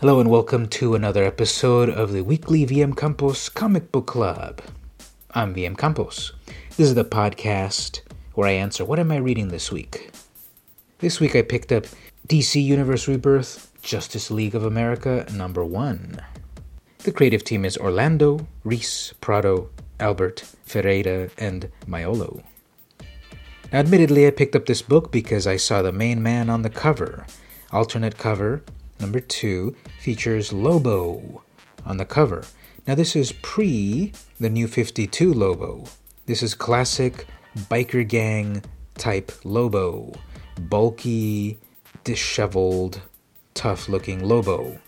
Hello and welcome to another episode of the weekly VM Campos Comic Book Club. I'm VM Campos. This is the podcast where I answer what am I reading this week. This week I picked up DC Universe Rebirth Justice League of America number 1. The creative team is Orlando, Reis, Prado, Albert, Ferreira, and Maiolo. Now, admittedly, I picked up this book because I saw the main man on the cover. Alternate cover number two features Lobo on the cover. Now, this is pre the new 52 Lobo. This is classic biker gang type Lobo. Bulky, disheveled, tough looking Lobo.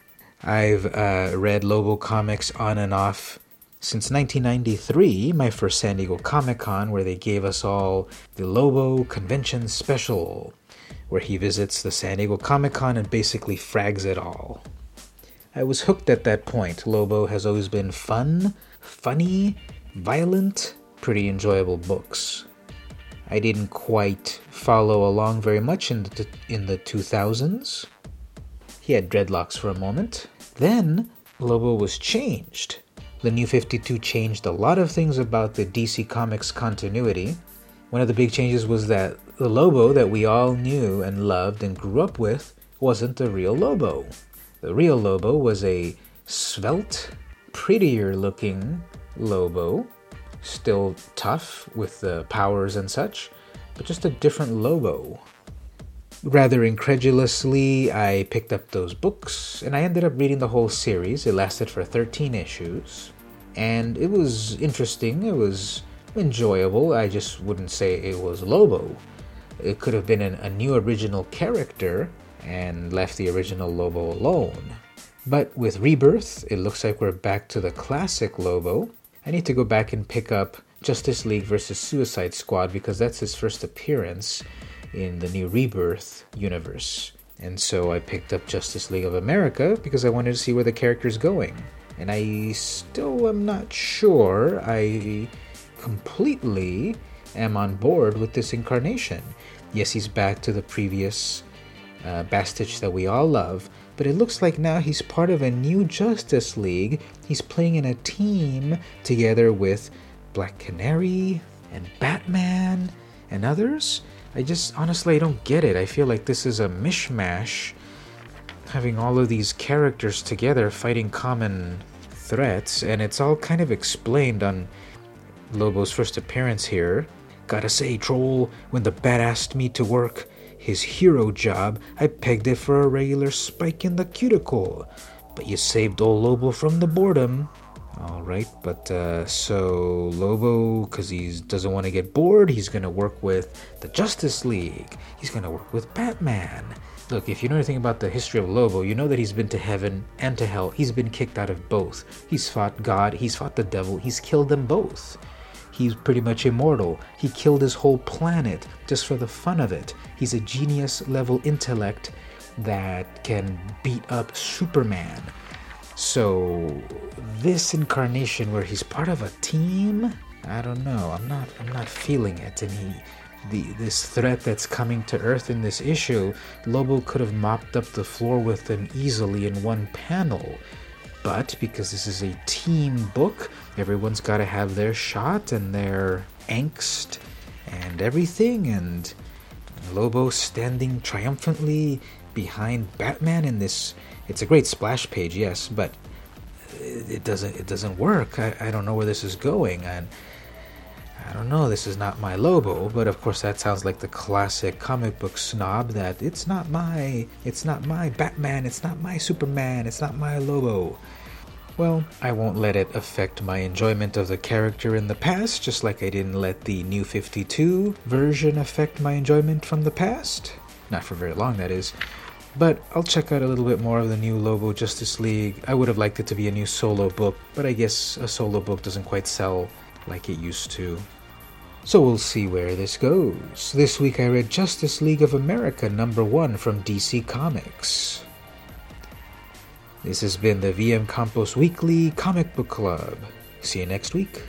I've uh, read Lobo comics on and off since 1993, my first San Diego Comic Con, where they gave us all the Lobo Convention Special, where he visits the San Diego Comic Con and basically frags it all. I was hooked at that point. Lobo has always been fun, funny, violent, pretty enjoyable books. I didn't quite follow along very much in the, in the 2000s. He had dreadlocks for a moment. Then Lobo was changed the New 52 changed a lot of things about the DC Comics continuity. One of the big changes was that the Lobo that we all knew and loved and grew up with wasn't the real Lobo. The real Lobo was a svelte, prettier looking Lobo, still tough with the powers and such, but just a different Lobo. Rather incredulously, I picked up those books and I ended up reading the whole series. It lasted for 13 issues and it was interesting. It was enjoyable. I just wouldn't say it was Lobo. It could have been an, a new original character and left the original Lobo alone. But with Rebirth, it looks like we're back to the classic Lobo. I need to go back and pick up Justice League versus Suicide Squad because that's his first appearance in the new Rebirth universe. And so I picked up Justice League of America because I wanted to see where the character's going and I still am not sure I completely am on board with this incarnation. Yes, he's back to the previous uh, Bastich that we all love, but it looks like now he's part of a new Justice League. He's playing in a team together with Black Canary and Batman and others. I just honestly I don't get it. I feel like this is a mishmash having all of these characters together fighting common threats, and it's all kind of explained on Lobo's first appearance here. Gotta say, Troll, when the bat asked me to work his hero job, I pegged it for a regular spike in the cuticle. But you saved old Lobo from the boredom. Alright, but uh, so Lobo, because he doesn't want to get bored, he's gonna work with the Justice League. He's gonna work with Batman. Look, if you know anything about the history of Lobo, you know that he's been to heaven and to hell. He's been kicked out of both. He's fought God, he's fought the devil, he's killed them both. He's pretty much immortal. He killed his whole planet just for the fun of it. He's a genius level intellect that can beat up Superman. So, this incarnation where he's part of a team, I don't know. I'm not I'm not feeling it and he the this threat that's coming to Earth in this issue, Lobo could have mopped up the floor with them easily in one panel. But because this is a team book, everyone's got to have their shot and their angst and everything. And Lobo standing triumphantly behind Batman in this. It's a great splash page, yes, but it doesn't it doesn't work. I, I don't know where this is going, and don't know, this is not my Lobo, but of course that sounds like the classic comic book snob that it's not my, it's not my Batman, it's not my Superman, it's not my Lobo. Well, I won't let it affect my enjoyment of the character in the past, just like I didn't let the New 52 version affect my enjoyment from the past. Not for very long, that is. But I'll check out a little bit more of the new Lobo Justice League. I would have liked it to be a new solo book, but I guess a solo book doesn't quite sell like it used to. So we'll see where this goes. This week I read Justice League of America number one from DC Comics. This has been the VM Campos Weekly Comic Book Club. See you next week.